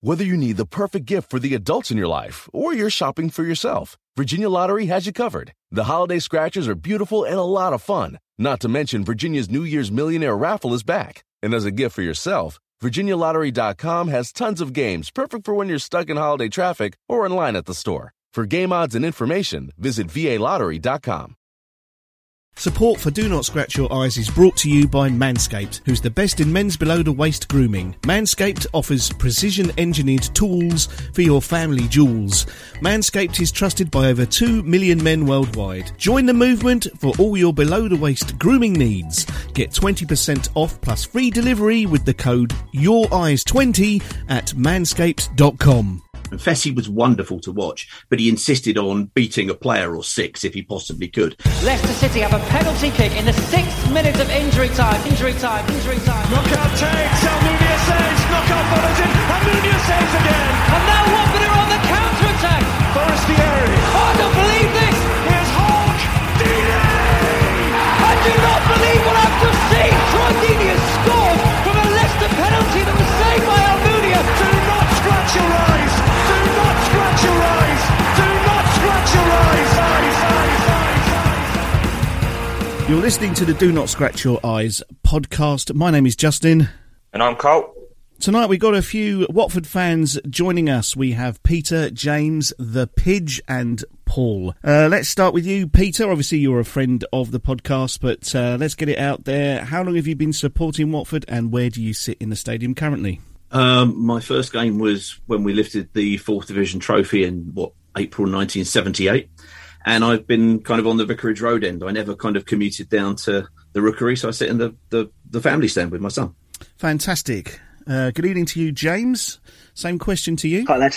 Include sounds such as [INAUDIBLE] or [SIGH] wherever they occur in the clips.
Whether you need the perfect gift for the adults in your life or you're shopping for yourself, Virginia Lottery has you covered. The holiday scratchers are beautiful and a lot of fun. Not to mention, Virginia's New Year's Millionaire raffle is back. And as a gift for yourself, VirginiaLottery.com has tons of games perfect for when you're stuck in holiday traffic or in line at the store. For game odds and information, visit VALottery.com. Support for Do Not Scratch Your Eyes is brought to you by Manscaped, who's the best in men's below the waist grooming. Manscaped offers precision engineered tools for your family jewels. Manscaped is trusted by over 2 million men worldwide. Join the movement for all your below the waist grooming needs. Get 20% off plus free delivery with the code YourEyes20 at manscaped.com. And Fessy was wonderful to watch, but he insisted on beating a player or six if he possibly could. Leicester City have a penalty kick in the sixth minute of injury time. Injury time. Injury time. Knockaert takes. Almunia saves. Knockaert follows in. Almunia saves again. And now Watford are on the counter attack. Forestieri. Oh, I don't believe this. Here's Hulk. Deeney. I do not believe what I've just seen. Troy Deeney has scored from a Leicester penalty that was saved by Almunia. Do not scratch your eyes. Do not scratch your eyes. Do not scratch your eyes. Eyes, eyes, eyes, eyes. You're listening to the Do Not Scratch Your Eyes podcast. My name is Justin. And I'm Carl. Tonight we've got a few Watford fans joining us. We have Peter, James, the Pidge, and Paul. Uh, let's start with you, Peter. Obviously, you're a friend of the podcast, but uh, let's get it out there. How long have you been supporting Watford, and where do you sit in the stadium currently? Um, my first game was when we lifted the fourth division trophy in what April 1978, and I've been kind of on the Vicarage Road end. I never kind of commuted down to the Rookery, so I sit in the, the, the family stand with my son. Fantastic. Uh, good evening to you, James. Same question to you. Hi, lad.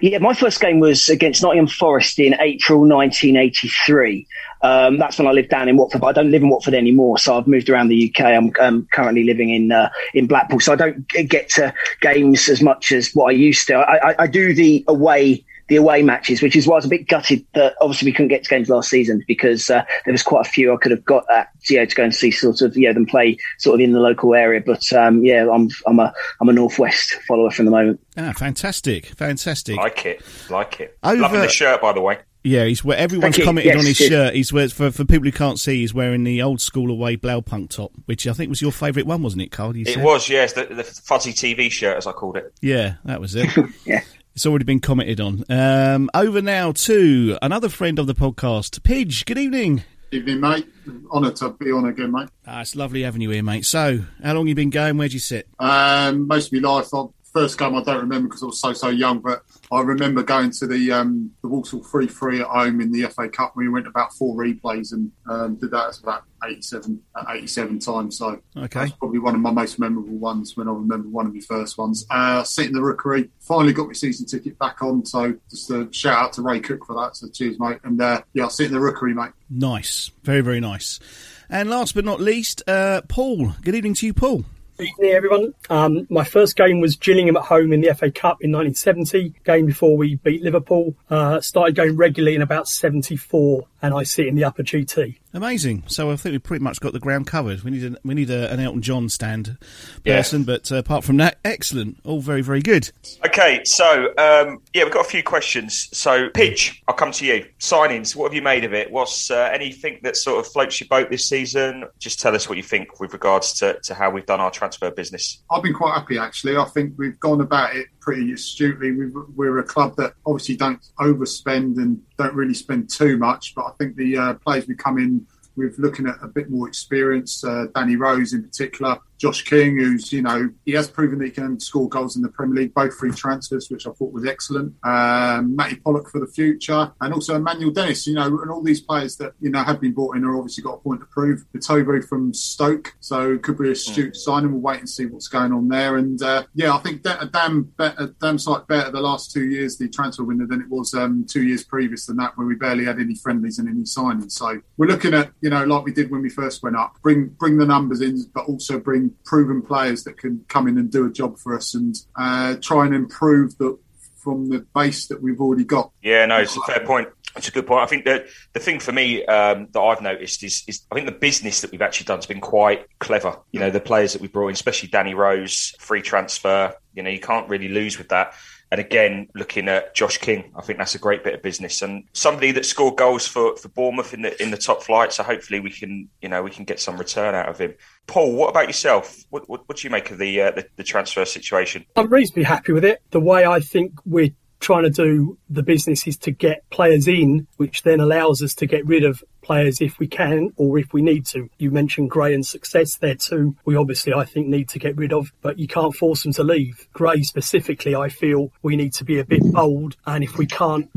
Yeah, my first game was against Nottingham Forest in April 1983. Um, that's when I lived down in Watford, but I don't live in Watford anymore. So I've moved around the UK. I'm um, currently living in uh, in Blackpool, so I don't get to games as much as what I used to. I, I, I do the away the away matches, which is why I was a bit gutted that obviously we couldn't get to games last season because uh, there was quite a few I could have got at, you know, to go and see sort of, you know, them play sort of in the local area. But, um, yeah, I'm, I'm a, I'm a Northwest follower from the moment. Ah, fantastic. Fantastic. Like it. Like it. Over- Loving the shirt, by the way. Yeah, he's where everyone's commented Yes, on his yes. shirt. He's wears for for people who can't see. He's wearing the old school away Blaupunkt top, which I think was your favourite one, wasn't it, Carl? You It said? was, yes, the, the fuzzy TV shirt, as I called it. Yeah, that was it. [LAUGHS] Yeah. It's already been commented on. Um, over now to another friend of the podcast, Pidge. Good evening. Evening, mate. Honoured to be on again, mate. Ah, it's lovely having you here, mate. So, how long you been going? Where'd you sit? Um, most of my life, I, first game I don't remember because I was so so young, but I remember going to the um, the Walsall three three at home in the FA Cup. We went about four replays and um, did that about 87, uh, 87 times. So Okay. that's probably one of my most memorable ones when I remember one of my first ones. Uh, sitting in the Rookery, finally got my season ticket back on. So just a shout out to Ray Cook for that. So cheers, mate. And uh, yeah, I'll sit in the Rookery, mate. Nice, very very nice. And last but not least, uh, Paul. Good evening to you, Paul. Evening, everyone. Um, my first game was Gillingham at home in the FA Cup in 1970, game before we beat Liverpool. Uh, started going regularly in about 74, and I sit in the upper GT. Amazing. So I think we've pretty much got the ground covered. We need an, we need a, an Elton John stand Yeah. person, but uh, apart from that, excellent. All very very good. Okay, so um, yeah, we've got a few questions. So, Pidge, I'll come to you. Signings, what have you made of it? What's uh, anything that sort of floats your boat this season? Just tell us what you think with regards to, to how we've done our transfer business. I've been quite happy actually. I think we've gone about it pretty astutely. We've, we're a club that obviously don't overspend and don't really spend too much, but I think the uh, players we come in with looking at a bit more experience, uh, Danny Rose in particular, Josh King, who's, you know, he has proven that he can score goals in the Premier League, both free transfers, which I thought was excellent. Um, Mattie Pollock for the future, and also Emmanuel Dennis, you know, and all these players that, you know, have been brought in are obviously got a point to prove. Etebo from Stoke, so could be a astute signing. We'll wait and see what's going on there. And uh, yeah, I think da- a damn, bet- a damn sight better the last two years, the transfer window, than it was um, two years previous than that, where we barely had any friendlies and any signings. So we're looking at, you know, like we did when we first went up, bring bring the numbers in, but also bring proven players that can come in and do a job for us and uh, try and improve the from the base that we've already got. Yeah, no, it's a fair point. It's a good point. I think that the thing for me um, that I've noticed is, is I think the business that we've actually done has been quite clever. You know, the players that we brought in, especially Danny Rose, free transfer. You know, you can't really lose with that. And again, looking at Josh King, I think that's a great bit of business and somebody that scored goals for, for Bournemouth in the in the top flight. So hopefully we can, you know, we can get some return out of him. Paul, what about yourself? What what, what do you make of the, uh, the the transfer situation? I'm reasonably happy with it. The way I think we're trying to do the business is to get players in, which then allows us to get rid of players if we can or if we need to. You mentioned Gray and success there too. We obviously, I think, need to get rid of, but you can't force them to leave. Gray specifically, I feel we need to be a bit bold. And if we can't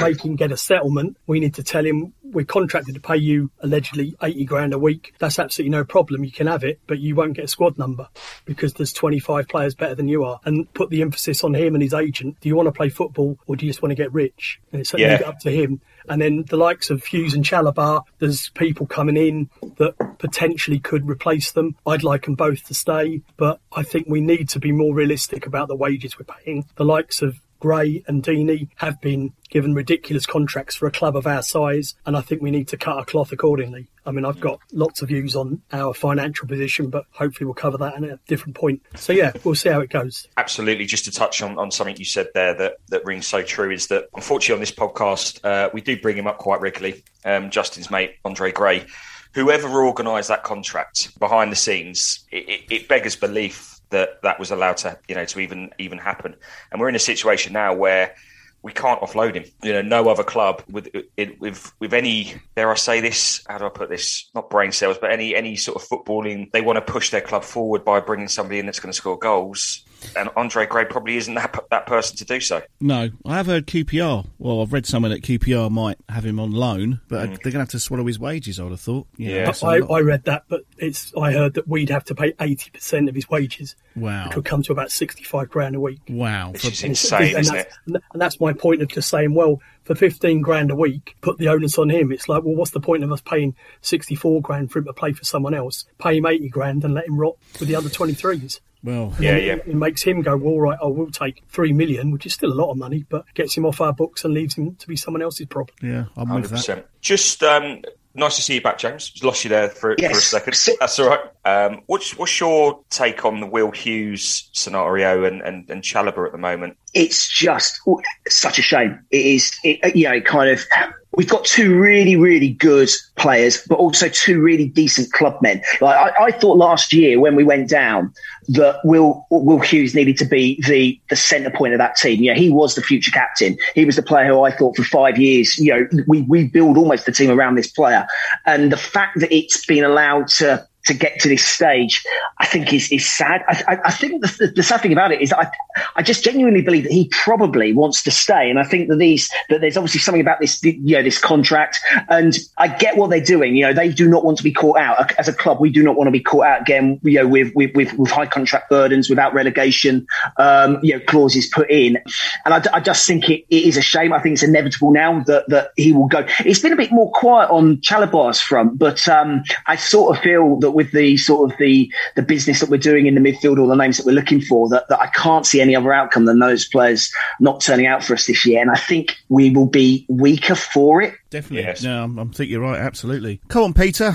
make him get a settlement, we need to tell him we're contracted to pay you allegedly 80 grand a week. That's absolutely no problem. You can have it, but you won't get a squad number because there's 25 players better than you are. And put the emphasis on him and his agent. Do you want to play football or do you just want to get rich? And it's Yeah. up to him. And then the likes of Hughes and Chalobah, there's people coming in that potentially could replace them. I'd like them both to stay, but I think we need to be more realistic about the wages we're paying. The likes of Gray and Deeney have been given ridiculous contracts for a club of our size, and I think we need to cut our cloth accordingly. I mean, I've got lots of views on our financial position, but hopefully we'll cover that at a different point. So, yeah, we'll see how it goes. Absolutely. Just to touch on, on something you said there that, that rings so true is that unfortunately on this podcast, uh, we do bring him up quite regularly. Um, Justin's mate, Andre Gray, whoever organised that contract behind the scenes, it, it, it beggars belief that that was allowed to, you know, to even even happen. And we're in a situation now where we can't offload him. You know, no other club with it, with with any dare I say this? How do I put this? Not brain cells, but any any sort of footballing. They want to push their club forward by bringing somebody in that's going to score goals. And Andre Gray probably isn't that that person to do so. No, I have heard QPR. Well, I've read somewhere that QPR might have him on loan, but mm. they're going to have to swallow his wages. I would have thought. Yeah, know, that's a I, lot. I read that, but it's I heard that we'd have to pay 80% of his wages, Wow. which would come to about 65 grand a week. Wow. Which is it's- insane, and isn't that's, it? And that's my point of just saying, well, for 15 grand a week, put the onus on him. It's like, well, what's the point of us paying 64 grand for him to play for someone else? Pay him 80 grand and let him rot with the other 23s. Well, Yeah, And yeah. It, it makes him go, well, all right, I will take 3 million, which is still a lot of money, but gets him off our books and leaves him to be someone else's problem. Yeah, I'm with that. 100%. Just um, nice to see you back, James. Just lost you there for, for a second. That's all right. Um, what's what's your take on the Will Hughes scenario and, and, and Chalobah at the moment? it's just such a shame. It is, it, you know, it kind of, we've got two really, really good players, but also two really decent club men. Like I, I thought last year when we went down that Will, Will Hughes needed to be the, the centre point of that team. Yeah, he was the future captain. He was the player who I thought for five years, you know, we, we build almost the team around this player. And the fact that it's been allowed to, to get to this stage, I think is, is sad. I, I, think the, the, the sad thing about it is I, I just genuinely believe that he probably wants to stay. And I think that these, that there's obviously something about this, you know, this contract. And I get what they're doing. You know, they do not want to be caught out as a club. We do not want to be caught out again, you know, with, with, with, with high contract burdens, without relegation, um, you know, clauses put in. And I, I just think it, it is a shame. I think it's inevitable now that, that he will go. It's been a bit more quiet on Chalobah's front, but, um, I sort of feel that with the sort of the the business that we're doing in the midfield or the names that we're looking for that, that I can't see any other outcome than those players not turning out for us this year. And I think we will be weaker for it. Definitely. Yes. No, I'm, I'm think you're right. Absolutely. Come on, Peter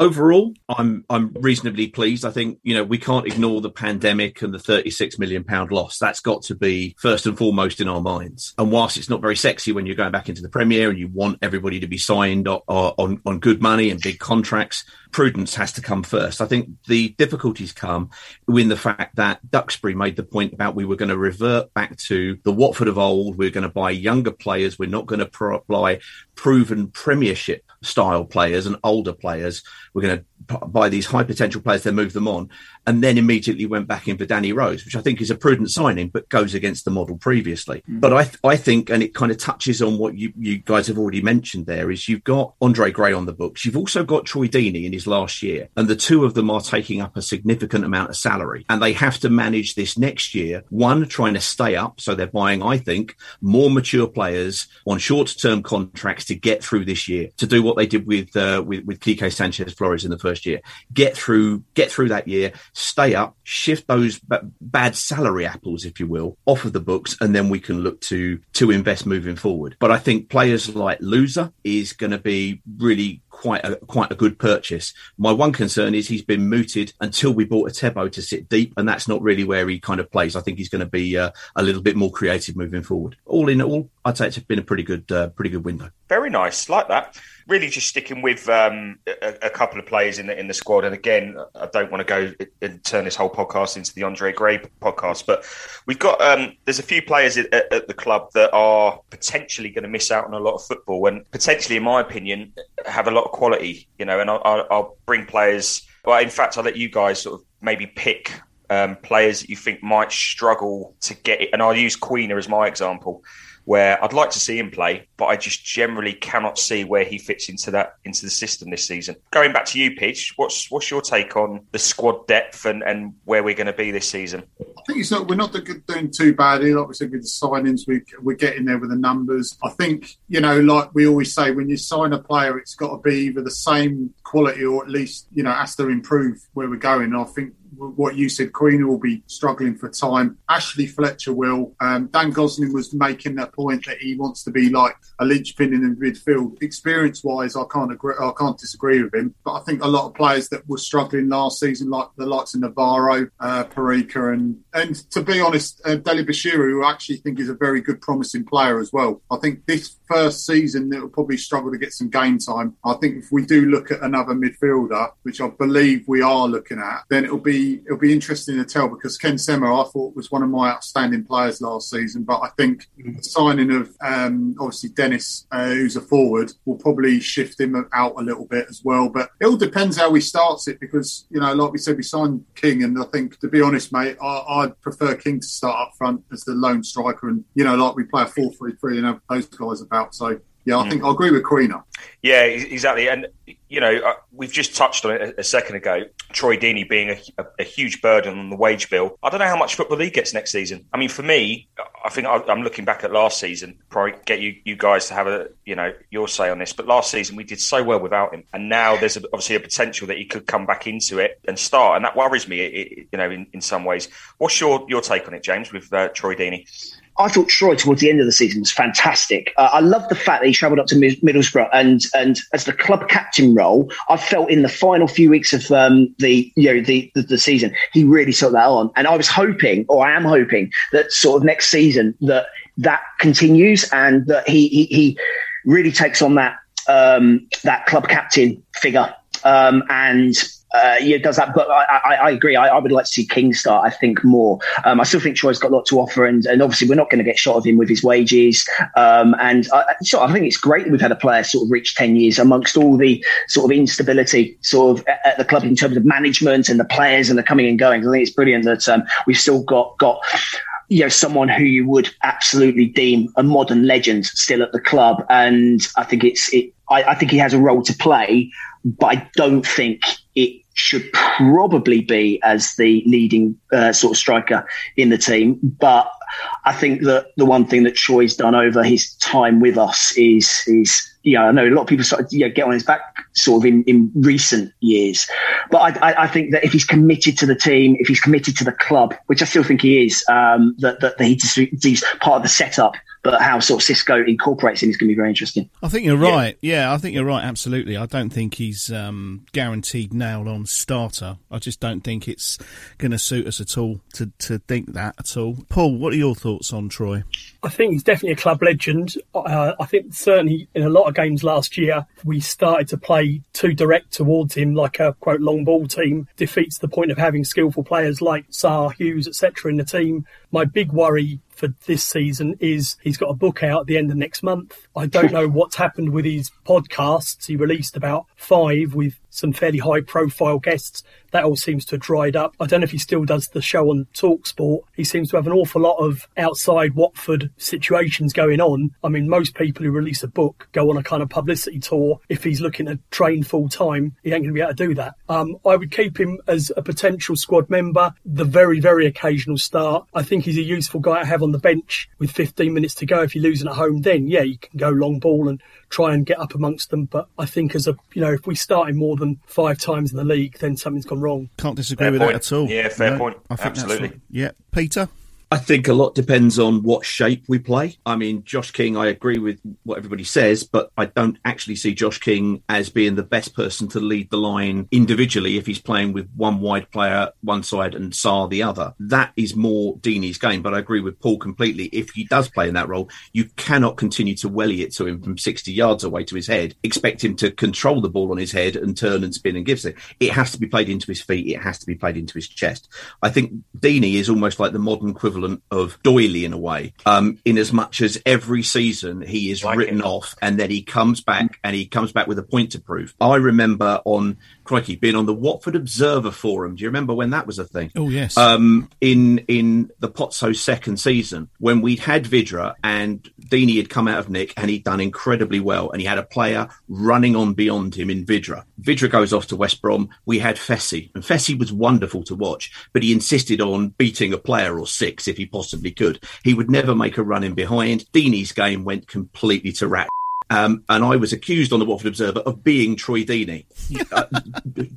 overall, I'm I'm reasonably pleased. I think you know we can't ignore the pandemic and the 36 million pound loss. That's got to be first and foremost in our minds. And whilst it's not very sexy when you're going back into the Premier and you want everybody to be signed on on, on good money and big contracts, prudence has to come first. I think the difficulties come in the fact that Duxbury made the point about we were going to revert back to the Watford of old. We're going to buy younger players. We're not going to apply proven Premiership style players and older players. We're going to buy these high potential players, then move them on, and then immediately went back in for Danny Rose, which I think is a prudent signing, but goes against the model previously. Mm. But I, th- I think, and it kind of touches on what you, you guys have already mentioned there, is you've got Andre Gray on the books, you've also got Troy Deeney in his last year, and the two of them are taking up a significant amount of salary, and they have to manage this next year. One, trying to stay up, so they're buying, I think, more mature players on short term contracts to get through this year, to do what they did with uh, with, with Quique Sanchez Flores in the first year. Get through, get through that year, stay up, shift those b- bad salary apples, if you will, off of the books, and then we can look to to invest moving forward. But I think players like Louza is going to be really quite a quite a good purchase. My one concern is he's been mooted until we bought Etebo to sit deep, and that's not really where he kind of plays. I think he's going to be uh, a little bit more creative moving forward. All in all, I'd say it's been a pretty good uh, pretty good window. Very nice, like that really just sticking with um, a, a, couple of players in the in the squad. And again, I don't want to go and turn this whole podcast into the Andre Gray podcast, but we've got um, there's a few players at, at, the club that are potentially going to miss out on a lot of football, and potentially, in my opinion, have a lot quality. You know, and I'll, I'll, bring players. Well, in fact, I'll let you guys sort of maybe pick um, players that you think might struggle to get it. And I'll use Quina as my example where I'd like to see him play, but I just generally cannot see where he fits into that into the system this season. Going back to you, Pidge, what's what's your take on the squad depth and, and where we're going to be this season? I think it's not, we're not doing too badly. We with the signings, we, we're getting there with the numbers. I think, you know, like we always say, when you sign a player, it's got to be either the same quality or at least, you know, has to improve where we're going. And I think what you said, Queen will be struggling for time. Ashley Fletcher will. Um, Dan Gosling was making point that he wants to be like a linchpin in the midfield. Experience wise, I can't agree. I can't disagree with him. But I think a lot of players that were struggling last season, like the likes of Navarro, uh, Parika, and and to be honest, uh, Dele Bashiru, who I actually think is a very good, promising player as well. I think this first season it will probably struggle to get some game time. I think if we do look at another midfielder, which I believe we are looking at, then it'll be it'll be interesting to tell because Ken Sema I thought was one of my outstanding players last season, but I think mm-hmm. the signing of um, obviously Dennis, uh, who's a forward, will probably shift him out a little bit as well. But it all depends how he starts it because you know, like we said, we signed King, and I think to be honest, mate, I, would prefer King to start up front as the lone striker, and you know, like we play a four-three-three and have those guys about. So yeah, I think mm. I agree with Quina. Yeah, exactly. And, you know, uh, we've just touched on it a, a second ago. Troy Deeney being a, a, a, huge burden on the wage bill. I don't know how much football he gets next season. I mean, for me, I think I, am looking back at last season, probably get you, you guys to have a, you know, your say on this. But last season, we did so well without him. And now there's obviously a potential that he could come back into it and start. And that worries me, you know, in, in some ways. What's your, your take on it, James, with uh, Troy Deeney? I thought Troy towards the end of the season was fantastic. Uh, I love the fact that he travelled up to Middlesbrough and and as the club captain role, I felt in the final few weeks of um, the you know the, the, the season he really took that on, and I was hoping, or I am hoping, that sort of next season that that continues and that he he, he really takes on that um, that club captain figure um, and uh, yeah, does that. But I, I, I agree. I, I, would like to see King start. I think more. Um, I still think Troy's got a lot to offer, and, and obviously we're not going to get shot of him with his wages. Um, and I, so I think it's great that we've had a player sort of reach ten years amongst all the sort of instability sort of at the club in terms of management and the players and the coming and going. I think it's brilliant that um, we've still got got you know, someone who you would absolutely deem a modern legend still at the club. And I think it's, it, I, I, think he has a role to play, but I don't think should probably be as the leading uh, sort of striker in the team. But I think that the one thing that Troy's done over his time with us is is yeah, I know a lot of people started yeah, get on his back sort of in, in recent years. But I, I, think that if he's committed to the team, if he's committed to the club, which I still think he is, um, that, that, that he's part of the setup but how sort of Xisco incorporates him is going to be very interesting. I think you're right. Yeah, yeah I think you're right. Absolutely. I don't think he's um, guaranteed nailed on starter. I just don't think it's going to suit us at all to, to think that at all. Paul, what are your thoughts on Troy? I think he's definitely a club legend. Uh, I think certainly in a lot of games last year, we started to play too direct towards him, like a quote long ball team defeats the point of having skillful players like Sarr, Hughes, etc. in the team. My big worry for this season is he's got a book out at the end of next month. I don't know what's happened with his podcasts. He released about five with some fairly high profile guests. That all seems to have dried up. I don't know if he still does the show on Talksport. He seems to have an awful lot of outside Watford situations going on. I mean, most people who release a book go on a kind of publicity tour. If he's looking to train full time, he ain't going to be able to do that. Um, I would keep him as a potential squad member, the very, very occasional start. I think he's a useful guy to have on the bench with 15 minutes to go. If you're losing at home, then yeah, you can go long ball and try and get up amongst them. But I think as a you know, if we start him more than five times in the league, then something's gone wrong. Can't disagree fair with point. that at all. Yeah, fair no, point. I think Absolutely. yeah, Peter. I think a lot depends on what shape we play. I mean, Josh King, I agree with what everybody says, but I don't actually see Josh King as being the best person to lead the line individually if he's playing with one wide player one side and Sarr the other. That is more Deeney's game, but I agree with Paul completely. If he does play in that role, you cannot continue to welly it to him from 60 yards away to his head, expect him to control the ball on his head and turn and spin and give it. It has to be played into his feet. It has to be played into his chest. I think Deeney is almost like the modern equivalent equivalent of Doyley in a way, um, in as much as every season he is like written it. off and then he comes back and he comes back with a point to prove. I remember on crikey, being on the Watford Observer forum. Do you remember when that was a thing? Oh yes. Um, in in the Pozzo second season, when we'd had Vydra and Deeney had come out of Nick and he'd done incredibly well, and he had a player running on beyond him in Vydra. Vydra goes off to West Brom. We had Fessy, and Fessy was wonderful to watch, but he insisted on beating a player or six if he possibly could. He would never make a run in behind. Deeney's game went completely to rat um, and I was accused on the Watford Observer of being Troy Deeney. uh,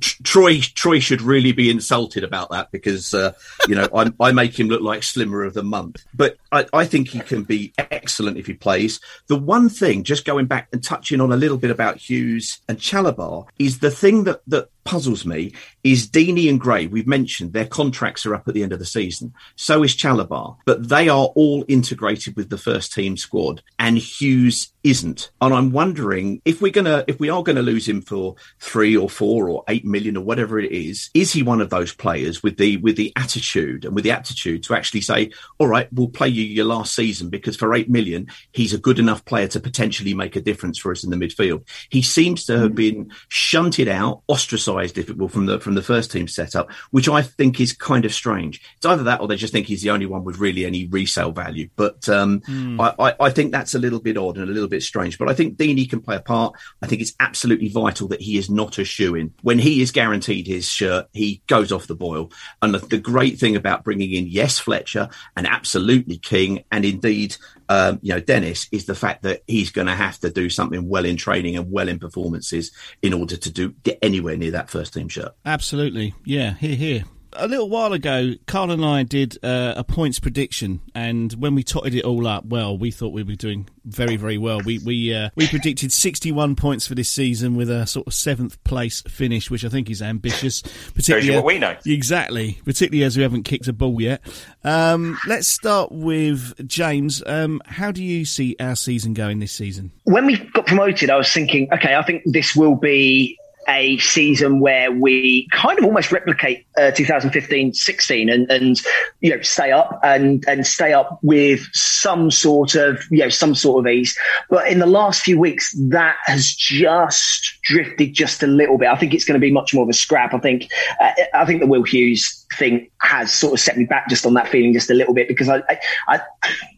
[LAUGHS] Troy Troy should really be insulted about that because uh, you know I, I, make him look like Slimmer of the Month. But I, I, think he can be excellent if he plays. The one thing, just going back and touching on a little bit about Hughes and Chalobah, is the thing that that puzzles me is Deeney and Gray. We've mentioned their contracts are up at the end of the season. So is Chalobah, but they are all integrated with the first team squad, and Hughes isn't. And I'm wondering if we're gonna, if we are going to lose him for three or four or eight million or whatever it is, is he one of those players with the with the attitude and with the aptitude to actually say, all right, we'll play you your last season because for eight million, he's a good enough player to potentially make a difference for us in the midfield. He seems to have hmm. been shunted out, ostracized ostracized, if it will, from the from the first team setup, which I think is kind of strange. It's either that or they just think he's the only one with really any resale value. But um, mm. I, I, I, think that's a little bit odd and a little bit strange. But I think Deeney can play a part. I think it's absolutely vital that he is not a shoe in. When he is guaranteed his shirt, he goes off the boil. And the, the great thing about bringing in, yes, Fletcher and absolutely King, and indeed um, you know, Dennis is the fact that he's going to have to do something well in training and well in performances in order to do get anywhere near that first team shirt. Absolutely, yeah. Here, here a little while ago, Carl and I did uh, a points prediction, and when we totted it all up, well, we thought we were doing very, very well. We we uh, we predicted 61 points for this season with a sort of seventh place finish, which I think is ambitious. Particularly Shows what we know. Exactly, particularly as we haven't kicked a ball yet. Um, let's start with James. Um, how do you see our season going this season? When we got promoted, I was thinking, okay, I think this will be a season where we kind of almost replicate uh, 2015-16 and, and you know stay up and and stay up with some sort of you know some sort of ease. But in the last few weeks, that has just drifted just a little bit. I think it's going to be much more of a scrap. I think uh, I think the Will Hughes thing has sort of set me back just on that feeling just a little bit because I, I, I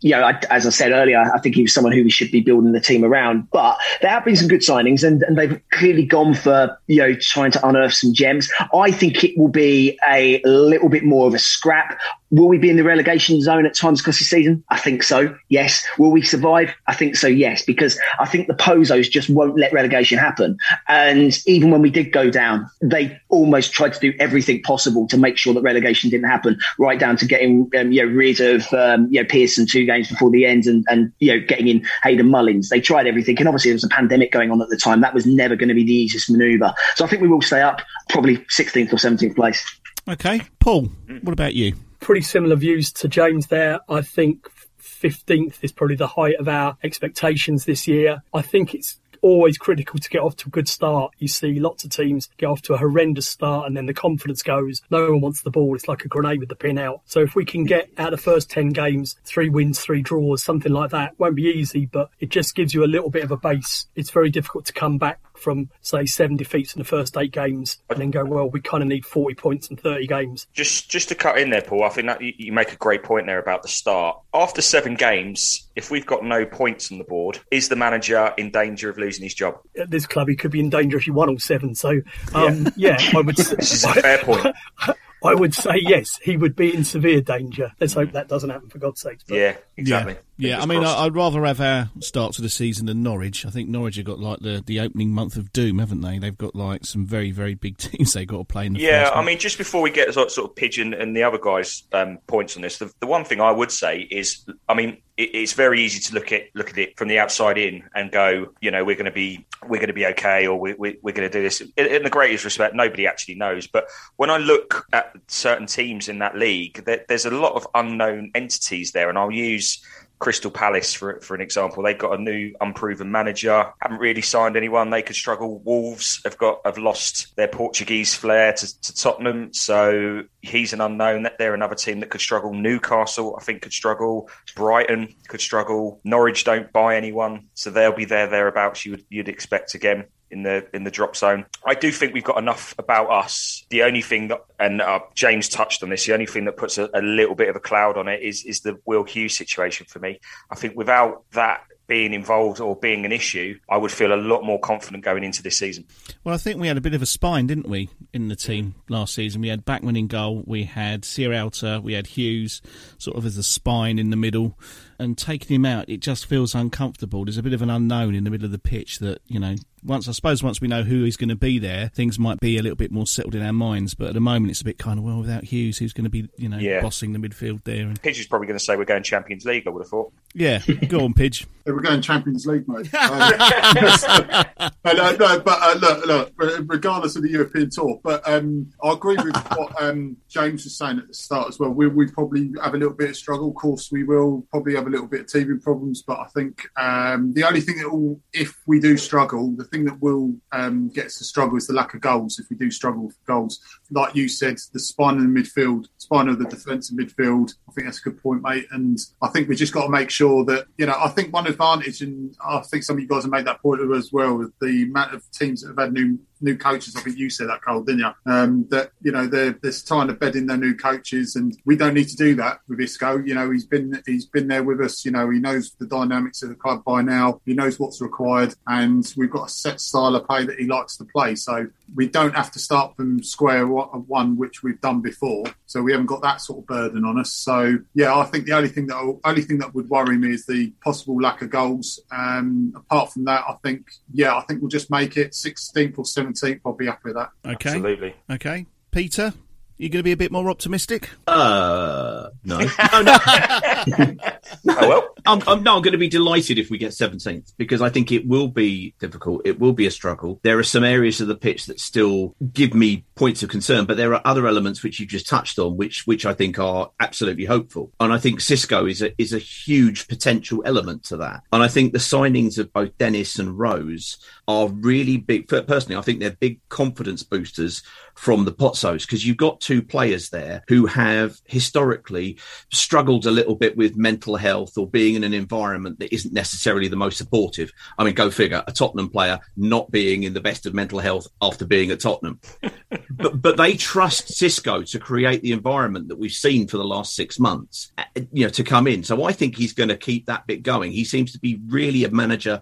you know, I, as I said earlier, I think he was someone who we should be building the team around. But there have been some good signings, and, and they've clearly gone for you know trying to unearth some gems. I think it will be a little bit more of a scrap. Will we be in the relegation zone at times across the season? I think so. Yes. Will we survive? I think so. Yes, because I think the Pozzos just won't let relegation happen. And even when we did go down, they almost tried to do everything possible to make sure that relegation didn't happen, right down to getting um, you know rid of um, you know Pearson two games before the end, and and you know getting in Hayden Mullins. They tried everything, and obviously there was a pandemic going on at the time. That was never going to be the easiest manoeuvre. So I think we will stay up, probably 16th or 17th place. Okay, Paul, what about you? Pretty similar views to James there. I think 15th is probably the height of our expectations this year. I think it's always critical to get off to a good start. You see lots of teams get off to a horrendous start and then the confidence goes. No one wants the ball. It's like a grenade with the pin out. So if we can get out of the first 10 games, three wins, three draws, something like that, won't be easy, but it just gives you a little bit of a base. It's very difficult to come back from say seven defeats in the first eight games and then go well we kind of need 40 points in 30 games just just to cut in there paul i think that you, you make a great point there about the start after seven games if we've got no points on the board is the manager in danger of losing his job at this club he could be in danger if he won all seven so um, yeah. yeah i would [LAUGHS] this is a fair point [LAUGHS] I would say yes, he would be in severe danger. Let's hope that doesn't happen for God's sake. Yeah, exactly. Yeah, yeah. I mean, crossed. I'd rather have our start to the season than Norwich. I think Norwich have got like the, the opening month of doom, haven't they? They've got like some very very big [LAUGHS] teams they've got to play in the. Yeah, I mean, just before we get sort, sort of pigeon and the other guys' um, points on this, the, the one thing I would say is, I mean, it, it's very easy to look at look at it from the outside in and go, you know, we're going to be we're going to be okay, or we, we, we're going to do this. In, in the greatest respect, nobody actually knows. But when I look at certain teams in that league, there, there's a lot of unknown entities there, and I'll use Crystal Palace, for for an example, they've got a new unproven manager. Haven't really signed anyone. They could struggle. Wolves have got have lost their Portuguese flair to, to Tottenham, so he's an unknown. They're another team that could struggle. Newcastle, I think, could struggle. Brighton could struggle. Norwich don't buy anyone, so they'll be there thereabouts. You would you'd expect again in the in the drop zone. I do think we've got enough about us. The only thing that, and uh, James touched on this, the only thing that puts a, a, little bit of a cloud on it is is the Will Hughes situation for me. I think without that being involved or being an issue, I would feel a lot more confident going into this season. Well, I think we had a bit of a spine, didn't we, in the team last season? We had Bachmann in goal, we had Sierralta, we had Hughes sort of as a spine in the middle and taking him out, it just feels uncomfortable. There's a bit of an unknown in the middle of the pitch that you know. Once I suppose once we know who is going to be there, things might be a little bit more settled in our minds. But at the moment, it's a bit kind of well without Hughes, who's going to be you know yeah. bossing the midfield there. And... Pidge is probably going to say we're going Champions League. I would have thought. Yeah, go on, Pidge. [LAUGHS] Yeah, we're going Champions League, mate. [LAUGHS] Um, [LAUGHS] uh, no, but uh, look, look, regardless of the European tour, but um, I agree with what um, James was saying at the start as well. We, we probably have a little bit of struggle. Of course, we will probably have a little bit of teething problems, but I think um, the only thing that will, if we do struggle, the thing that will um, get us to struggle is the lack of goals. If we do struggle for goals, like you said, the spine in the midfield, spine of the defence defensive midfield. I think that's a good point, mate. And I think we just got to make sure that you know. I think one advantage, and I think some of you guys have made that point as well, with the amount of teams that have had new new coaches. I think you said that, Carl, didn't you? Um, that you know they're they're trying to bed in their new coaches, and we don't need to do that with Xisco. You know, he's been he's been there with us. You know, he knows the dynamics of the club by now. He knows what's required, and we've got a set style of play that he likes to play. So we don't have to start from square one, which we've done before. So we haven't got that sort of burden on us. So yeah, I think the only thing that only thing that would worry me is the possible lack of goals. Um, apart from that, I think yeah, I think we'll just make it 16th or 17th. I'll be happy with that. Okay, absolutely. Okay, Peter. You going to be a bit more optimistic? Uh, no. [LAUGHS] no, [LAUGHS] no. oh, well. I'm, I'm, no, I'm going to be delighted if we get 17th because I think it will be difficult. It will be a struggle. There are some areas of the pitch that still give me points of concern, but there are other elements which you just touched on, which which I think are absolutely hopeful. And I think Xisco is a is a huge potential element to that. And I think the signings of both Dennis and Rose are really big. Personally, I think they're big confidence boosters from the Pozzos because you've got two players there who have historically struggled a little bit with mental health or being in an environment that isn't necessarily the most supportive. I mean, go figure, a Tottenham player not being in the best of mental health after being at Tottenham. [LAUGHS] but but they trust Xisco to create the environment that we've seen for the last six months, uh, you know, to come in. So I think he's going to keep that bit going. He seems to be really a manager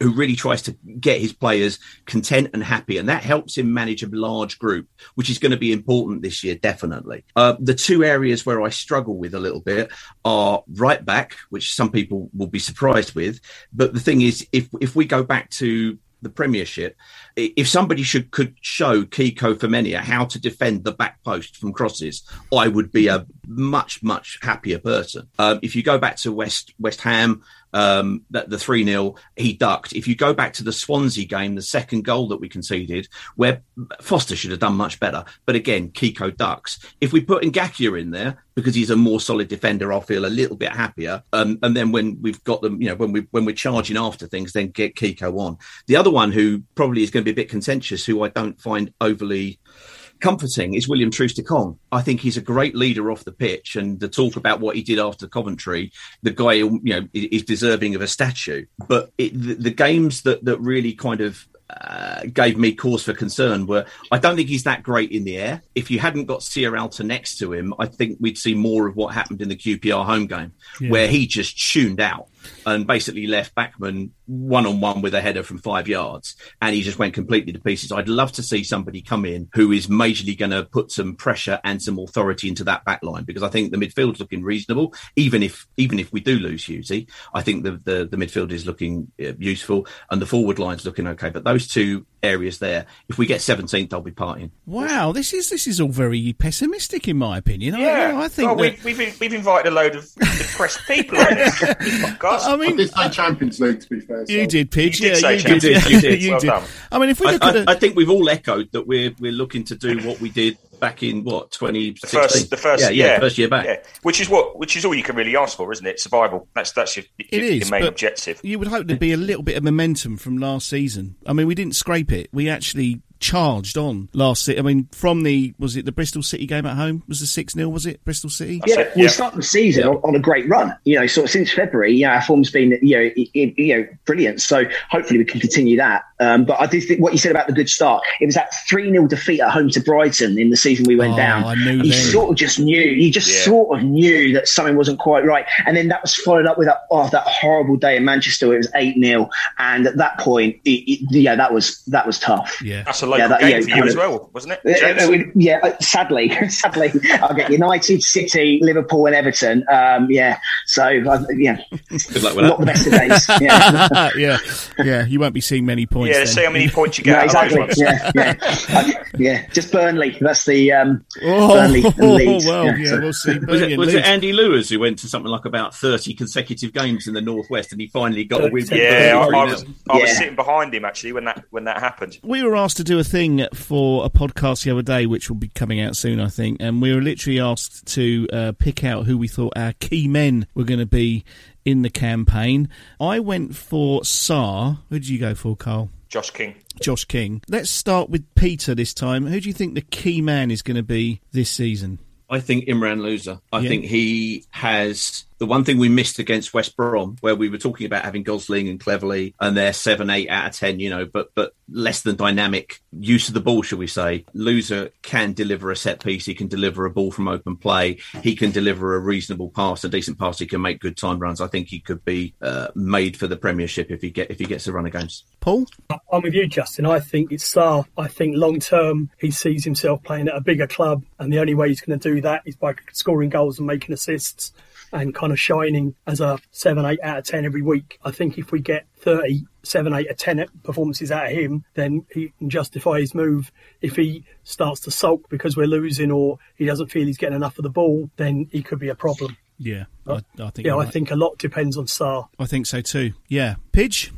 who really tries to get his players content and happy, and that helps him manage a large group, which is going to be important this year, definitely. Uh, the two areas where I struggle with a little bit are right back, which some people will be surprised with, but the thing is, if if we go back to the Premiership, if somebody should could show Kiko Femenia how to defend the back post from crosses, I would be a much much happier person. Um, if you go back to West West Ham, um, that the 3 0, he ducked. If you go back to the Swansea game, the second goal that we conceded, where Foster should have done much better. But again, Kiko ducks. If we put Ngakia in there, because he's a more solid defender, I'll feel a little bit happier. Um, and then when we've got them, you know, when we when we're charging after things, then get Kiko on. The other one who probably is going to be a bit contentious, who I don't find overly comforting is William Troost-Ekong. I think he's a great leader off the pitch, and the talk about what he did after Coventry, the guy you know is deserving of a statue. But it, the, the, games that that really kind of uh, gave me cause for concern were I don't think he's that great in the air. If you hadn't got Sierralta next to him, I think we'd see more of what happened in the QPR home game, yeah. where he just tuned out and basically left Bachmann one on one with a header from five yards, and he just went completely to pieces. I'd love to see somebody come in who is majorly going to put some pressure and some authority into that back line because I think the midfield's looking reasonable. Even if even if we do lose Hughesy, I think the, the the midfield is looking uh, useful and the forward line's looking okay. But those two areas there, if we get 17th, I'll be partying. Wow, this is this is all very pessimistic in my opinion. Yeah, I, I think well, that... we, have we've invited a load of depressed people on this [LAUGHS] podcast. I mean, I did say Champions League to be fair. So. You did, Pidge. You yeah, did you did. You did. you well did. Done. I mean, if we look I, at, I, a... I think we've all echoed that we're we're looking to do what we did back in what 2016 the first, the first yeah, yeah, yeah, first year back yeah. which is what which is all you can really ask for isn't it survival that's that's your, your, it is, your main objective you would hope there'd be a little bit of momentum from last season i mean we didn't scrape it we actually charged on last I mean, from the was it the Bristol City game at home? Was the six 0 Was it Bristol City? Yeah, we started the season on, on, a great run. You know, sort of since February, you know, our form's been you know you, you know brilliant. So hopefully we can continue that. Um, but I did think what you said about the good start. It was that three 0 defeat at home to Brighton in the season we went oh, down. I knew you then. sort of just knew. You just Yeah. sort of knew that something wasn't quite right. And then that was followed up with that oh that horrible day in Manchester. Where it was eight 0 and at that point, it, it, yeah, that was that was tough. Yeah, that's a local Yeah, that- game yeah, for you kind as well wasn't it Uh, James? uh, we- yeah, uh, sadly, [LAUGHS] sadly, I'll get United, City, Liverpool, and Everton. Um, yeah, so uh, yeah, good luck with not the best of days. [LAUGHS] Yeah, [LAUGHS] yeah, yeah. You won't be seeing many points. Yeah then. see how many points you No, get out of those exactly. Yeah, yeah, yeah. Just Burnley. That's the um, Oh, Burnley [LAUGHS] and Leeds. well, Yeah, yeah, so- we'll see. was it, was it Andy Lewis who went to something like about 30 consecutive games in the Northwest and he finally got a win? yeah I, I was 3-0? I was sitting behind him actually when that when that happened We were asked to do a thing for a podcast the other day, which will be coming out soon, I think. And we were literally asked to uh, pick out who we thought our key men were going to be in the campaign. I went for Sarr. Who did you go for, Carl? Josh King Josh King. Let's start with Peter this time. Who do you think the key man is going to be this season? I think Imran Louza. I Yeah. think he has the one thing we missed against West Brom, where we were talking about having Gosling and Cleverley and they're seven, eight out of ten, you know, but but less than dynamic use of the ball, shall we say. Louza can deliver a set piece, he can deliver a ball from open play, he can deliver a reasonable pass, a decent pass, he can make good time runs. I think he could be uh, made for the Premiership if he get if he gets a run of games. Paul? I'm with you, Justin. I think it's Sarr. I think long term he sees himself playing at a bigger club, and the only way he's going to do that is by scoring goals and making assists and kind of shining as a 7, 8 out of 10 every week. I think if we get 30, 7, 8 or 10 performances out of him, then he can justify his move. If he starts to sulk because we're losing or he doesn't feel he's getting enough of the ball, then he could be a problem. Yeah, I, I think. Yeah, you're I right. think a lot depends on Sarr. I think so too. Yeah, Pidge.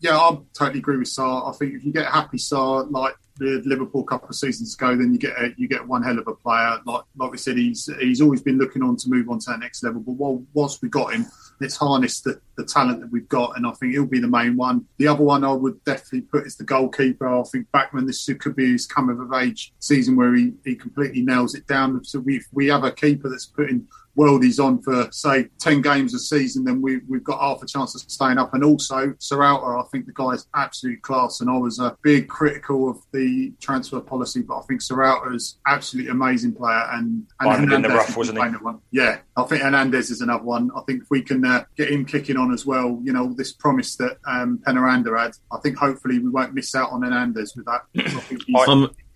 Yeah, I totally agree with Sarr. I think if you get a happy Sarr like the Liverpool couple of seasons ago, then you get a, you get one hell of a player. Like like we said, he's he's always been looking on to move on to that next level. But while, whilst we got him, let's harness the, the talent that we've got, and I think he'll be the main one. The other one I would definitely put is the goalkeeper. I think Bachmann this could be his come of age season where he, he completely nails it down. So we we have a keeper that's putting worldies on for say ten games a season, then we, we've got half a chance of staying up. And also Sierralta, I think the guy's absolute class. And I was a big critical of the transfer policy, but I think Sierralta is absolutely amazing player. And, and Diamond in the Hernandez rough, wasn't he? One. Yeah, I think Hernandez is another one. I think if we can uh, get him kicking on as well, you know, this promise that um, Penaranda had, I think hopefully we won't miss out on Hernandez with that. I think he's-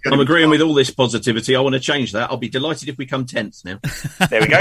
I'm, gonna I'm agreeing fine. with all this positivity. I want to change that. I'll be delighted if we come tenth now. [LAUGHS] There we go.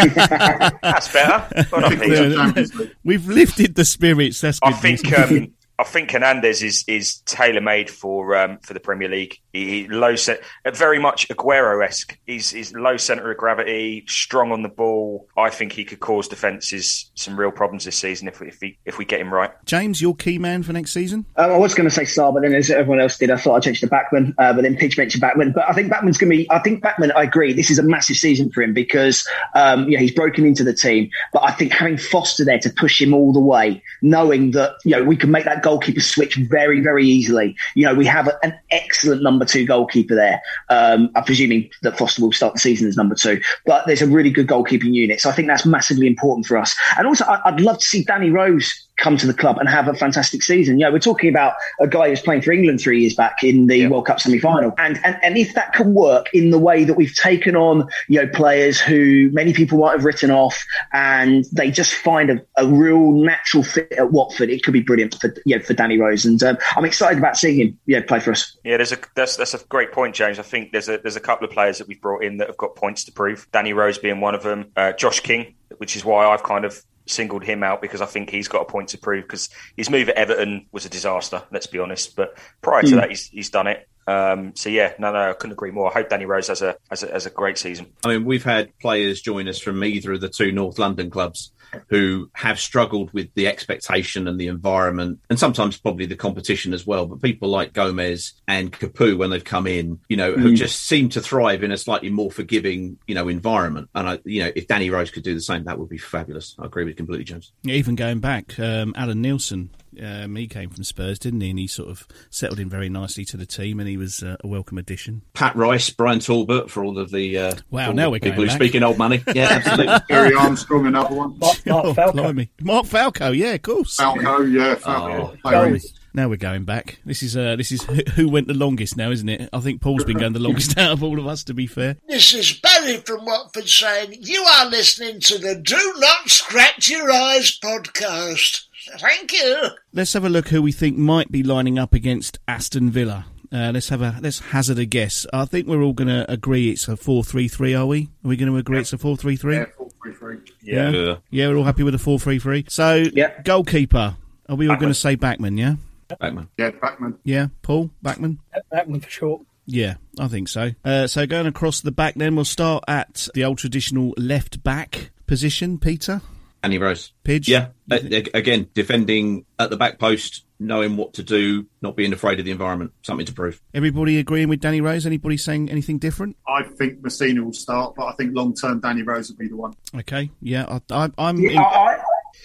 That's better. Well done, Peter. [LAUGHS] We've lifted the spirits. That's I think um, I think Hernandez is is tailor made for um, for the Premier League. He, he low set, very much Aguero esque. He's, he's low centre of gravity, strong on the ball. I think he could cause defences some real problems this season if we, if, he, if we get him right. James, your key man for next season? Um, I was going to say Sarr, but then as everyone else did, I thought I'd change to Bachmann. Uh, but then Pidge mentioned Bachmann. But I think Bachmann's going to be. I think Bachmann. I agree. This is a massive season for him because um, yeah, he's broken into the team. But I think having Foster there to push him all the way, knowing that you know we can make that goalkeeper switch very, very easily. You know, we have a, an excellent number two goalkeeper there. Um, I'm presuming that Foster will start the season as number two, but there's a really good goalkeeping unit. So I think that's massively important for us. And also, I'd love to see Danny Rose come to the club and have a fantastic season. You know, we're talking about a guy who's playing for England three years back in the World Cup semi-final. And, and and if that can work in the way that we've taken on, you know, players who many people might have written off and they just find a, a real natural fit at Watford, it could be brilliant for you know, for Danny Rose. And um, I'm excited about seeing him, you know, play for us. Yeah, there's a that's that's a great point, James. I think there's a there's a couple of players that we've brought in that have got points to prove. Danny Rose being one of them. Uh, Josh King, which is why I've kind of singled him out because I think he's got a point to prove because his move at Everton was a disaster. Let's be honest. But prior to Mm. that, he's he's done it. Um, so yeah, no, no, I couldn't agree more. I hope Danny Rose has a has a, has a great season. I mean, we've had players join us from either of the two North London clubs who have struggled with the expectation and the environment, and sometimes probably the competition as well. But people like Gomez and Capu, when they've come in, you know, have Mm. just seemed to thrive in a slightly more forgiving, you know, environment. And I, you know, if Danny Rose could do the same, that would be fabulous. I agree with completely, James. Yeah, even going back, um, Alan Nielsen, um, he came from Spurs, didn't he? And he sort of settled in very nicely to the team, and he was uh, a welcome addition. Pat Rice, Brian Talbot, for all of the uh, Wow, now we're people going who back. speak in old money. Yeah, [LAUGHS] absolutely. Gerry Armstrong, another one. Mark, Mark Oh, Falco. blimey. Mark Falco, yeah, of course. Falco, yeah, Falco. Oh, Now we're going back. This is uh, this is who, who went the longest now, isn't it? I think Paul's been going the longest [LAUGHS] out of all of us. To be fair, This is Barry from Watford saying, You are listening to the Do Not Scratch Your Eyes podcast. Thank you. let's have a look who we think might be lining up against Aston Villa. Uh, let's have a let's hazard a guess. I think we're all going to agree it's a four-three-three. Are we? Are we going to agree it's a four-three-three? Yeah, four, three, three. Yeah. Yeah. Yeah, we're all happy with a four-three-three. So, Yeah. goalkeeper. Are we all going to say Bachmann? Yeah. Bachmann. Yeah, Bachmann. Yeah. Paul Bachmann. That one for sure. Yeah, I think so. Uh, so going across the back, then we'll start at the old traditional left back position. Peter, Danny Rose. Pidge. Yeah, A- a- again, defending at the back post, knowing what to do, not being afraid of the environment, something to prove. Everybody agreeing with Danny Rose? Anybody saying anything different? I think Masina will start, but I think long term Danny Rose will be the one. Okay. Yeah, I, I, I'm. Yeah, I,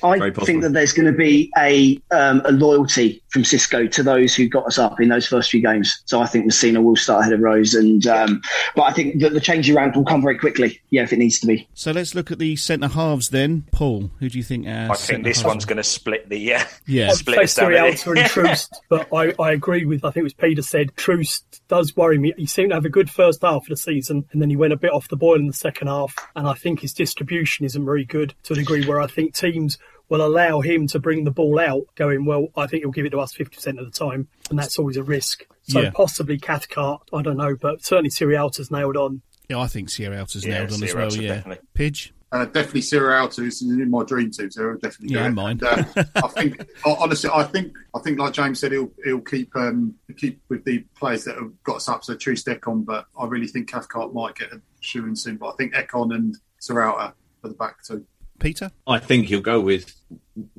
I think that there's going to be a um, a loyalty from Xisco to those who got us up in those first few games. So I think Masina will start ahead of Rose, and um, but I think that the change around will come very quickly. Yeah, if it needs to be. So let's look at the centre halves then. Paul, who do you think? Uh, I think this one's going to split the yeah. [LAUGHS] Yeah. I'd split say us down. really. And Troost, but I, I agree with, I think it was Peter said, Troost does worry me. He seemed to have a good first half of the season, and then he went a bit off the boil in the second half, and I think his distribution isn't very good to a degree where I think teams will allow him to bring the ball out, going, well, I think he'll give it to us 50% of the time, and that's always a risk. So Yeah. possibly Cathcart, I don't know, but certainly Sierralta's nailed on. Yeah, I think Sierralta's Yeah, nailed on as well. Alta, Yeah. definitely. Pidge. Uh, definitely Sierralta is in my dream team, so definitely Yeah, do and it. mine. And, uh, I think [LAUGHS] honestly, I think I think like James said, he'll he'll keep um, keep with the players that have got us up. So Troost-Ekong, but I really think Cathcart might get a shoe in soon. But I think Ekong and Sierralta for the back too. Peter. I think he'll go with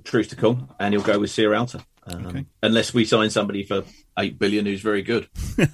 Truth to Come and he'll go with Sierralta. Um, Okay. Unless we sign somebody for eight billion who's very good. [LAUGHS]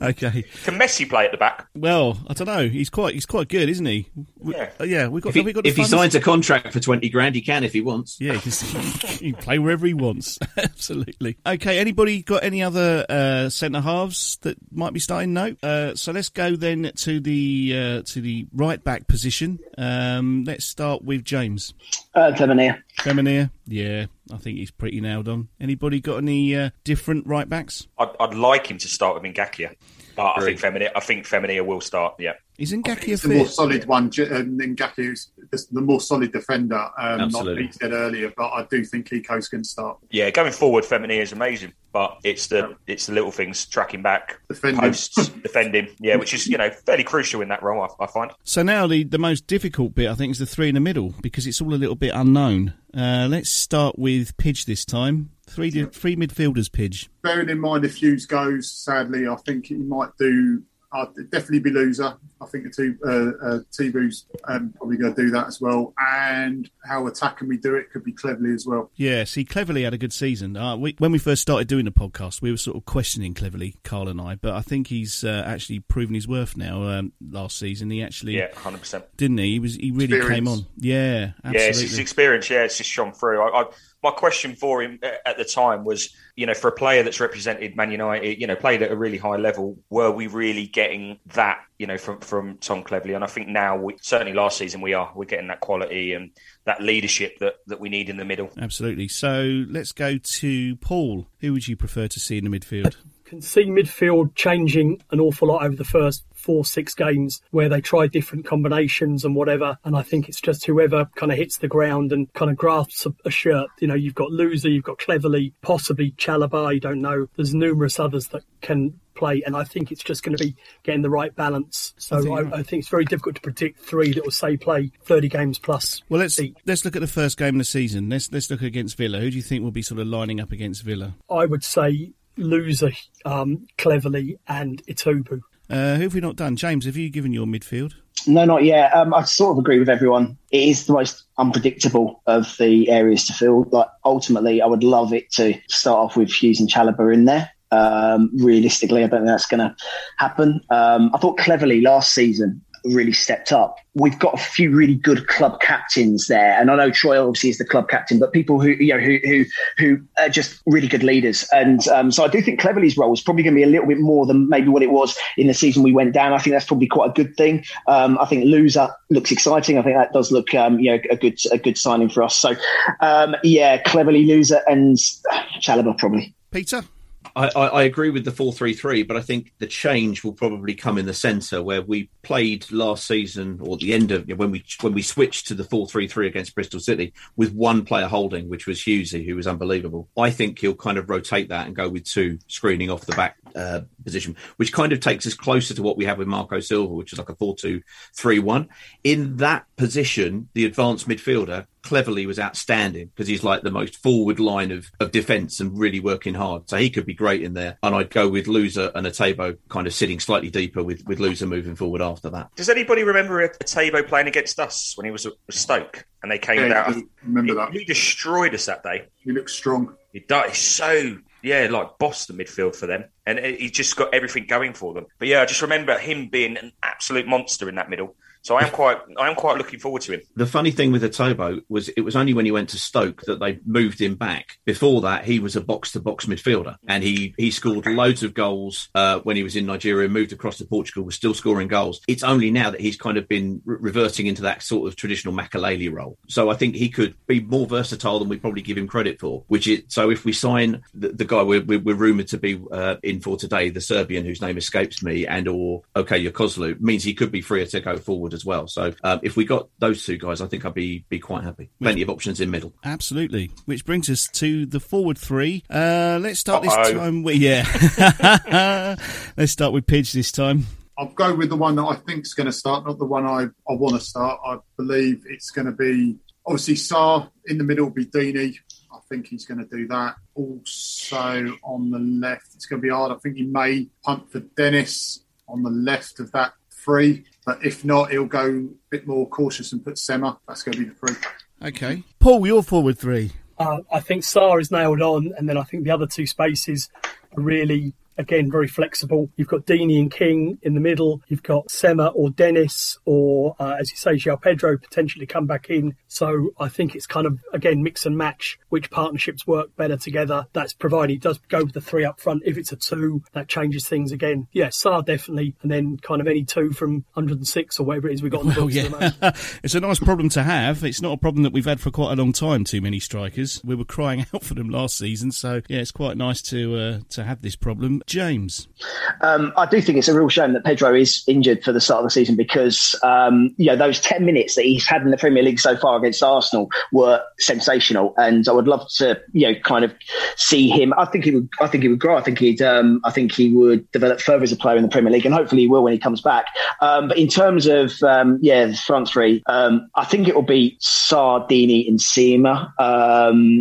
Okay. Can Messi play at the back? Well, I don't know. He's quite he's quite good, isn't he? We- Yeah. uh, yeah. We've got. If he, we got if he signs a contract for 20 grand, he can if he wants. Yeah, he can, [LAUGHS] he can play wherever he wants. [LAUGHS] Absolutely. Okay, anybody got any other uh, centre halves that might be starting? No. Uh, so let's go then to the uh, to the right back position. Um, let's start with James. Uh, Tavernier. Femenía. Yeah, I think he's pretty nailed on. Anybody got any uh, different right backs? I'd, I'd like him to start with Ngakia, but I think Femenía, I think Femenía will start. Yeah. he's in Ngakia He's the more fit? solid one. J- um, Ngaki is the- the more solid defender, um, like Absolutely. Pete said earlier. But I do think Kiko's going to start. Yeah, going forward, Femenía is amazing, but it's the it's the little things tracking back, Defending. posts, [LAUGHS] defending. Yeah, which is you know fairly crucial in that role. I, I find. So now the, the most difficult bit, I think, is the three in the middle because it's all a little bit unknown. Uh, let's start with Pidge this time. Three di- three midfielders, Pidge. Bearing in mind if Hughes goes, sadly, I think he might do. I'd definitely be Louza. I think the two uh, uh, Tibu's um, probably going to do that as well. And how attacking we do it could be Cleverley as well. Yeah, see, Cleverley had a good season. Uh, we, when we first started doing the podcast, we were sort of questioning Cleverley, Carl and I, but I think he's uh, actually proven his worth now. Um, last season, he actually, Yeah, hundred percent. didn't he? He was he really came on. Yeah, Yeah, absolutely. it's his experience. Yeah, it's just shone through. I, I, my question for him uh, at the time was, you know, for a player that's represented Man United, you know, played at a really high level, were we really getting that, you know, from from Tom Cleverley? And I think now, we, certainly last season, we are. We're getting that quality and that leadership that that we need in the middle. Absolutely. So let's go to Paul. Who would you prefer to see in the midfield? can see midfield changing an awful lot over the first four, six games where they try different combinations and whatever. And I think it's just whoever kind of hits the ground and kind of grasps a, a shirt. You know, you've got Louza, you've got Cleverley, possibly Chalobah, you don't know. There's numerous others that can play, and I think it's just going to be getting the right balance. So I I think you're I, think it's very difficult to predict three that will say play 30 games plus. Well, let's let's look at the first game of the season. Let's let's look against Villa. Who do you think will be sort of lining up against Villa? I would say Louza, um, Cleverley, and Etebo. Uh, who have we not done? James, have you given your midfield? No, not yet. Um, I sort of agree with everyone. It is the most unpredictable of the areas to fill. Like ultimately, I would love it to start off with Hughes and Chalobah in there. Um, realistically, I don't think that's going to happen. Um, I thought Cleverley last season really stepped up. We've got a few really good club captains there, and I know Troy obviously is the club captain, but people who you know who who who are just really good leaders. And um, so I do think Cleverley's role is probably going to be a little bit more than maybe what it was in the season we went down. I think that's probably quite a good thing. Um, I think Louza looks exciting. I think that does look um, you know a good a good signing for us. So um, yeah, Cleverley Louza and Chalobah probably. Peter. I, I, agree with the four three three, but I think the change will probably come in the centre where we played last season or the end of when we when we switched to the four three three against Bristol City with one player holding, which was Hughesy, who was unbelievable. I think he'll kind of rotate that and go with two screening off the back uh, position, which kind of takes us closer to what we have with Marco Silva, which is like a four two three one. In that position, the advanced midfielder Cleverley was outstanding because he's like the most forward line of, of defence and really working hard. So he could be great in there. And I'd go with Louza and Etebo kind of sitting slightly deeper with, with Louza moving forward after that. Does anybody remember Tabo playing against us when he was at Stoke and they came Yeah, out? I remember he, that. He destroyed us that day. He looks strong. He does. He's so yeah, like boss the midfield for them, and he's just got everything going for them. But yeah, I just remember him being an absolute monster in that middle. So I am quite, I am quite looking forward to him. The funny thing with Etebo was it was only when he went to Stoke that they moved him back. Before that, he was a box to box midfielder, and he he scored loads of goals uh, when he was in Nigeria. Moved across to Portugal, was still scoring goals. It's only now that he's kind of been re- reverting into that sort of traditional Makélélé role. So I think he could be more versatile than we probably give him credit for. Which is so if we sign the, the guy we're, we're, we're rumored to be uh, in for today, the Serbian whose name escapes me, and or Okay Yokuşlu, means he could be freer to go forward as well. So um, if we got those two guys, I think I'd be be quite happy. Plenty of options in middle. Absolutely. Which brings us to the forward three. Uh, let's start this Uh-oh. time with yeah. [LAUGHS] let's start with Pidge this time. I'll go with the one that I think is going to start, not the one I, I want to start. I believe it's going to be obviously Sarr in the middle will be Deeney. I think he's going to do that. Also on the left, it's going to be hard. I think he may punt for Dennis on the left of that three, but if not, he'll go a bit more cautious and put Sema. That's going to be the three. Okay. Paul, your forward three. Uh, I think Sarr is nailed on, and then I think the other two spaces are really again, very flexible. You've got Deeney and King in the middle. You've got Sema or Dennis, or uh, as you say, João Pedro potentially come back in. So I think it's kind of again mix and match which partnerships work better together. That's provided he does go with the three up front. If it's a two, that changes things again. Yeah, Sarr definitely, and then kind of any two from 106 or whatever it is we got on the Well, books. at the moment. yeah. [LAUGHS] it's a nice problem to have. It's not a problem that we've had for quite a long time. Too many strikers. We were crying [LAUGHS] out for them last season, so yeah, it's quite nice to uh, to have this problem. James, Um, I do think it's a real shame that Pedro is injured for the start of the season because um, you know those ten minutes that he's had in the Premier League so far against Arsenal were sensational, and I would love to you know kind of see him. I think he would. I think he would grow. I think he'd. Um, I think he would develop further as a player in the Premier League, and hopefully he will when he comes back. Um, but in terms of um, yeah, the front three, um, I think it will be Sardini and Sema.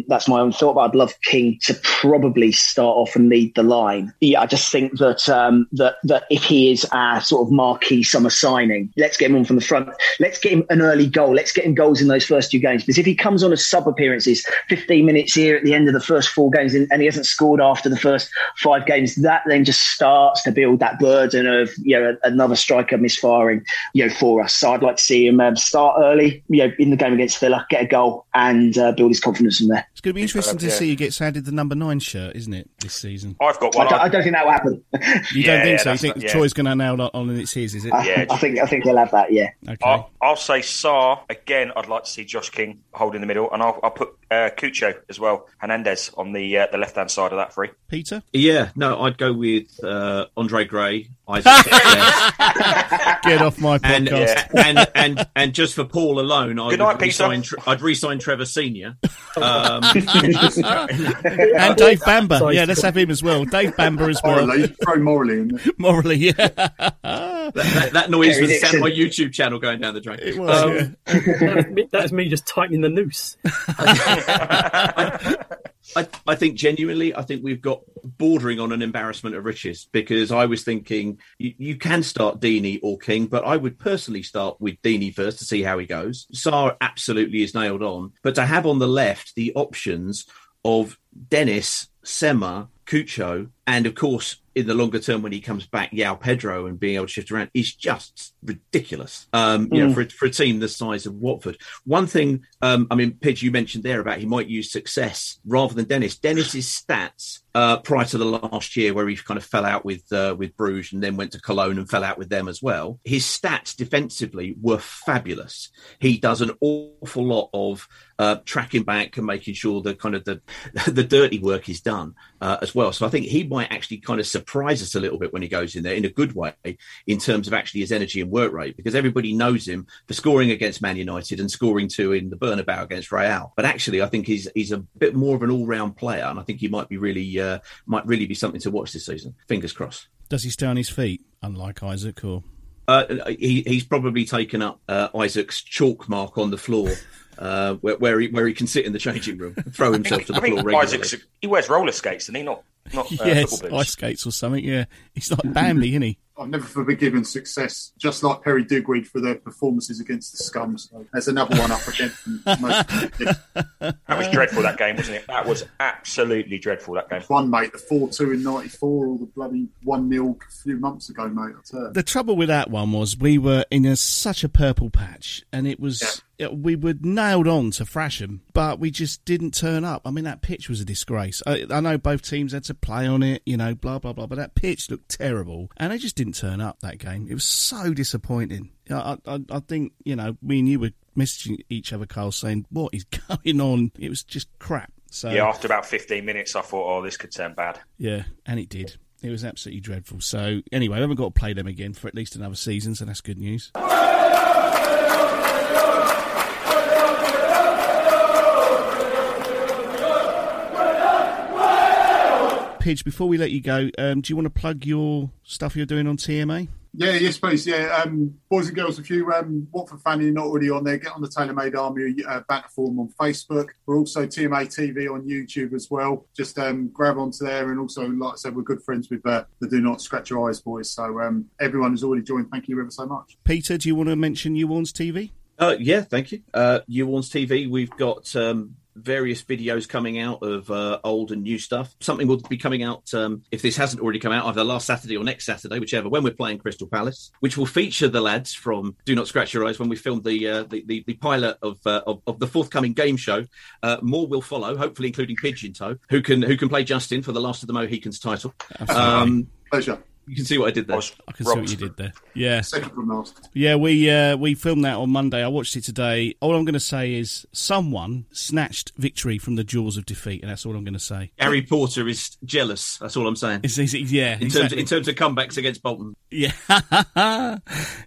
That's my own thought, but I'd love King to probably start off and lead the line. I just think that um, that that if he is our sort of marquee summer signing, let's get him on from the front. Let's get him an early goal. Let's get him goals in those first two games. Because if he comes on as sub appearances, 15 minutes here at the end of the first four games, and, and he hasn't scored after the first five games, that then just starts to build that burden of you know another striker misfiring, you know, for us. So I'd like to see him um, start early, you know, in the game against Villa, get a goal, and uh, build his confidence from there. It's going to be interesting to yeah. see you get handed the number nine shirt, isn't it, this season? I've got I one. don't, I don't think that will happen. You Yeah, don't think so? You think not- yeah. Troy's going to nail that on and it's his, is it? I, Yeah. I think I think he'll have that. Yeah. Okay. I'll, I'll say Sarr again. I'd like to see Josh King holding the middle, and I'll, I'll put uh, Cucho as well, Hernandez on the uh, the left hand side of that three. Peter? Yeah, no, I'd go with uh, Andre Gray, Isaac [LAUGHS] Get off my and, podcast. and and and just for Paul alone, I Good would night, Peter. resign, Tre- I'd re-sign Trevor Senior. Um, [LAUGHS] And Dave Bamber. Yeah, let's have him as well. Dave Bamber as well. Morally, throw morally in there. [LAUGHS] Morally, yeah. That, that, that noise Kerry was the sound of my YouTube channel going down the drain. It was, Um, yeah. That's me- me just tightening the noose. [LAUGHS] I, I think genuinely, I think we've got bordering on an embarrassment of riches because I was thinking you, you can start Deeney or King, but I would personally start with Deeney first to see how he goes. Sarr absolutely is nailed on, but to have on the left the options of Dennis, Sema, Cucho, and of course, in the longer term when he comes back, João Pedro and being able to shift around is just ridiculous. Um, You know, for, for a team the size of Watford. One thing, um, I mean, Pidge, you mentioned there about he might use Success rather than Dennis. Dennis's stats uh, prior to the last year, where he kind of fell out with uh, with Bruges and then went to Cologne and fell out with them as well. His stats defensively were fabulous. He does an awful lot of uh, tracking back and making sure that kind of the [LAUGHS] the dirty work is done uh, as well. So I think he might actually kind of surprise us a little bit when he goes in there in a good way in terms of actually his energy and work rate because everybody knows him for scoring against Man United and scoring two in the Bernabeu against Real. But actually, I think he's he's a bit more of an all round player, and I think he might be really uh, might really be something to watch this season. Fingers crossed. Does he stay on his feet, unlike Isaac? Or Uh, he, he's probably taken up uh, Isaac's chalk mark on the floor, uh, where, where he where he can sit in the changing room, and throw himself to the I think floor regularly. Isaac's he wears roller skates, and he not [LAUGHS] not uh, yes, ice skates or something. Yeah, he's like Bambi, isn't he? I've never forgiven Success, just like Perry Digweed for their performances against the Scum. So there's another one up against them. [LAUGHS] That was dreadful that game, wasn't it? That was absolutely dreadful that game. one, mate, the 4 2 in 94, or the bloody 1 0 a few months ago, mate. I tell you. The trouble with that one was we were in a, such a purple patch, and it was it- Uh, we were nailed on to Frasham, but we just didn't turn up. I mean, that pitch was a disgrace. I, I know both teams had to play on it, you know, blah blah blah, but that pitch looked terrible, and they just didn't turn up that game. It was so disappointing. I, I, I think you know, me and you were messaging each other, Carl, saying what is [LAUGHS] going on. It was just crap. So Yeah, after about 15 minutes, I thought, oh, this could turn bad. yeah, and it did. It was absolutely dreadful. So anyway, we haven't got to play them again for at least another season, so that's good news. Pidge, before we let you go, um, do you want to plug your stuff you're doing on TMA? Yeah, yes, please. Yeah, um, boys and girls, if you um, Watford fan, you're not already on there, get on the Tailor Made Army uh, banner form on Facebook. We're also TMA TV on YouTube as well. Just um, grab onto there, and also, like I said, we're good friends with uh, the Do Not Scratch Your Eyes boys. So um, everyone who's already joined, thank you ever so much. Peter, do you want to mention Newwarns TV? Uh, yeah, thank you. Uh, Newwarns TV, we've got um, various videos coming out of uh, old and new stuff. Something will be coming out um, if this hasn't already come out either last Saturday or next Saturday, whichever. When we're playing Crystal Palace, which will feature the lads from Do Not Scratch Your Eyes when we filmed the uh, the, the, the pilot of, uh, of, of the forthcoming game show. Uh, more will follow, hopefully including Pigeon Toe, who can who can play Justin for the Last of the Mohicans title. Um, Pleasure. You can see what I did there. I can see what you did there. Yeah. Second from last. Yeah, we uh, we filmed that on Monday. I watched it today. All I'm going to say is someone snatched victory from the jaws of defeat, and that's all I'm going to say. Harry Porter is jealous. That's all I'm saying. It's, it's, yeah, in exactly. terms in terms of comebacks against Bolton. Yeah, [LAUGHS]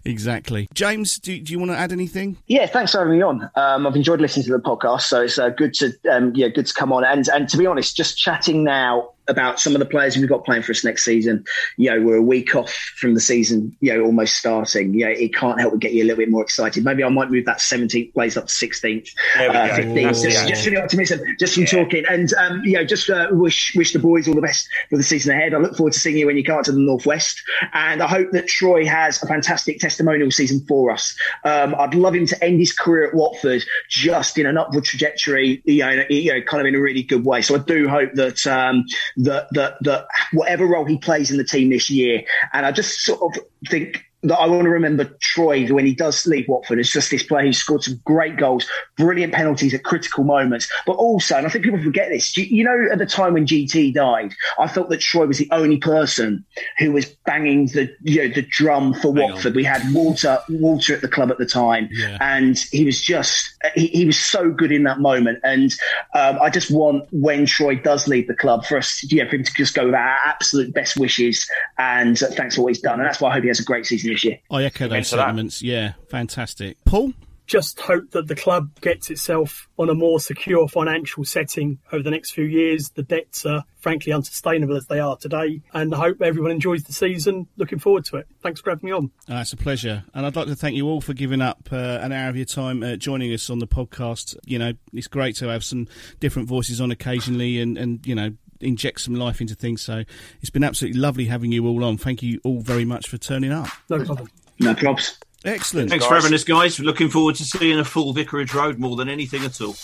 exactly. James, do, do you want to add anything? Yeah, thanks for having me on. Um, I've enjoyed listening to the podcast, so it's uh, good to um, yeah, good to come on. And and to be honest, just chatting now about some of the players we've got playing for us next season. You know, we're a week off from the season, you know, almost starting. You know, it can't help but get you a little bit more excited. Maybe I might move that 17th place up to 16th, There we uh, go. 15th, That's just, just for the optimism, just from talking. And, um, you know, just uh, wish wish the boys all the best for the season ahead. I look forward to seeing you when you come out to the Northwest. And I hope that Troy has a fantastic testimonial season for us. Um, I'd love him to end his career at Watford just in an upward trajectory, you know, you know kind of in a really good way. So I do hope that, um, that, that, that whatever role he plays in the team this year, and I just sort of think that I want to remember Troy when he does leave Watford It's just this player who scored some great goals, brilliant penalties at critical moments, but also, and I think people forget this, you, know, at the time when GT died, I felt that Troy was the only person who was banging the you know the drum for Watford. We had Walter Walter at the club at the time, and he was just he, he was so good in that moment. And um, I just want when Troy does leave the club for us, you know, for him to just go with our absolute best wishes and uh, thanks for what he's done. And that's why I hope he has a great season this year. I echo those to that. sentiments. Yeah, fantastic. Paul? just hope that the club gets itself on a more secure financial setting over the next few years. The debts are frankly unsustainable as they are today, and I hope everyone enjoys the season. Looking forward to it. Thanks for having me on. Uh, it's a pleasure. And I'd like to thank you all for giving up uh, an hour of your time uh, joining us on the podcast. You know, it's great to have some different voices on occasionally and, and you know, inject some life into things. So it's been absolutely lovely having you all on. Thank you all very much for turning up. No problem. No props. Excellent. Thanks for having us, guys. Looking forward to seeing a full Vicarage Road more than anything at all.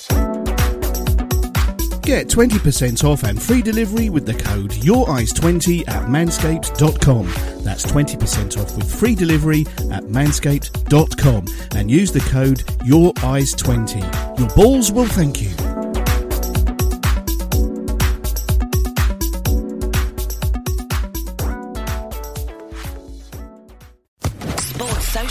Get 20% off and free delivery with the code YourEyes20 at manscaped.com. That's 20% off with free delivery at manscaped.com and use the code YourEyes20. Your balls will thank you.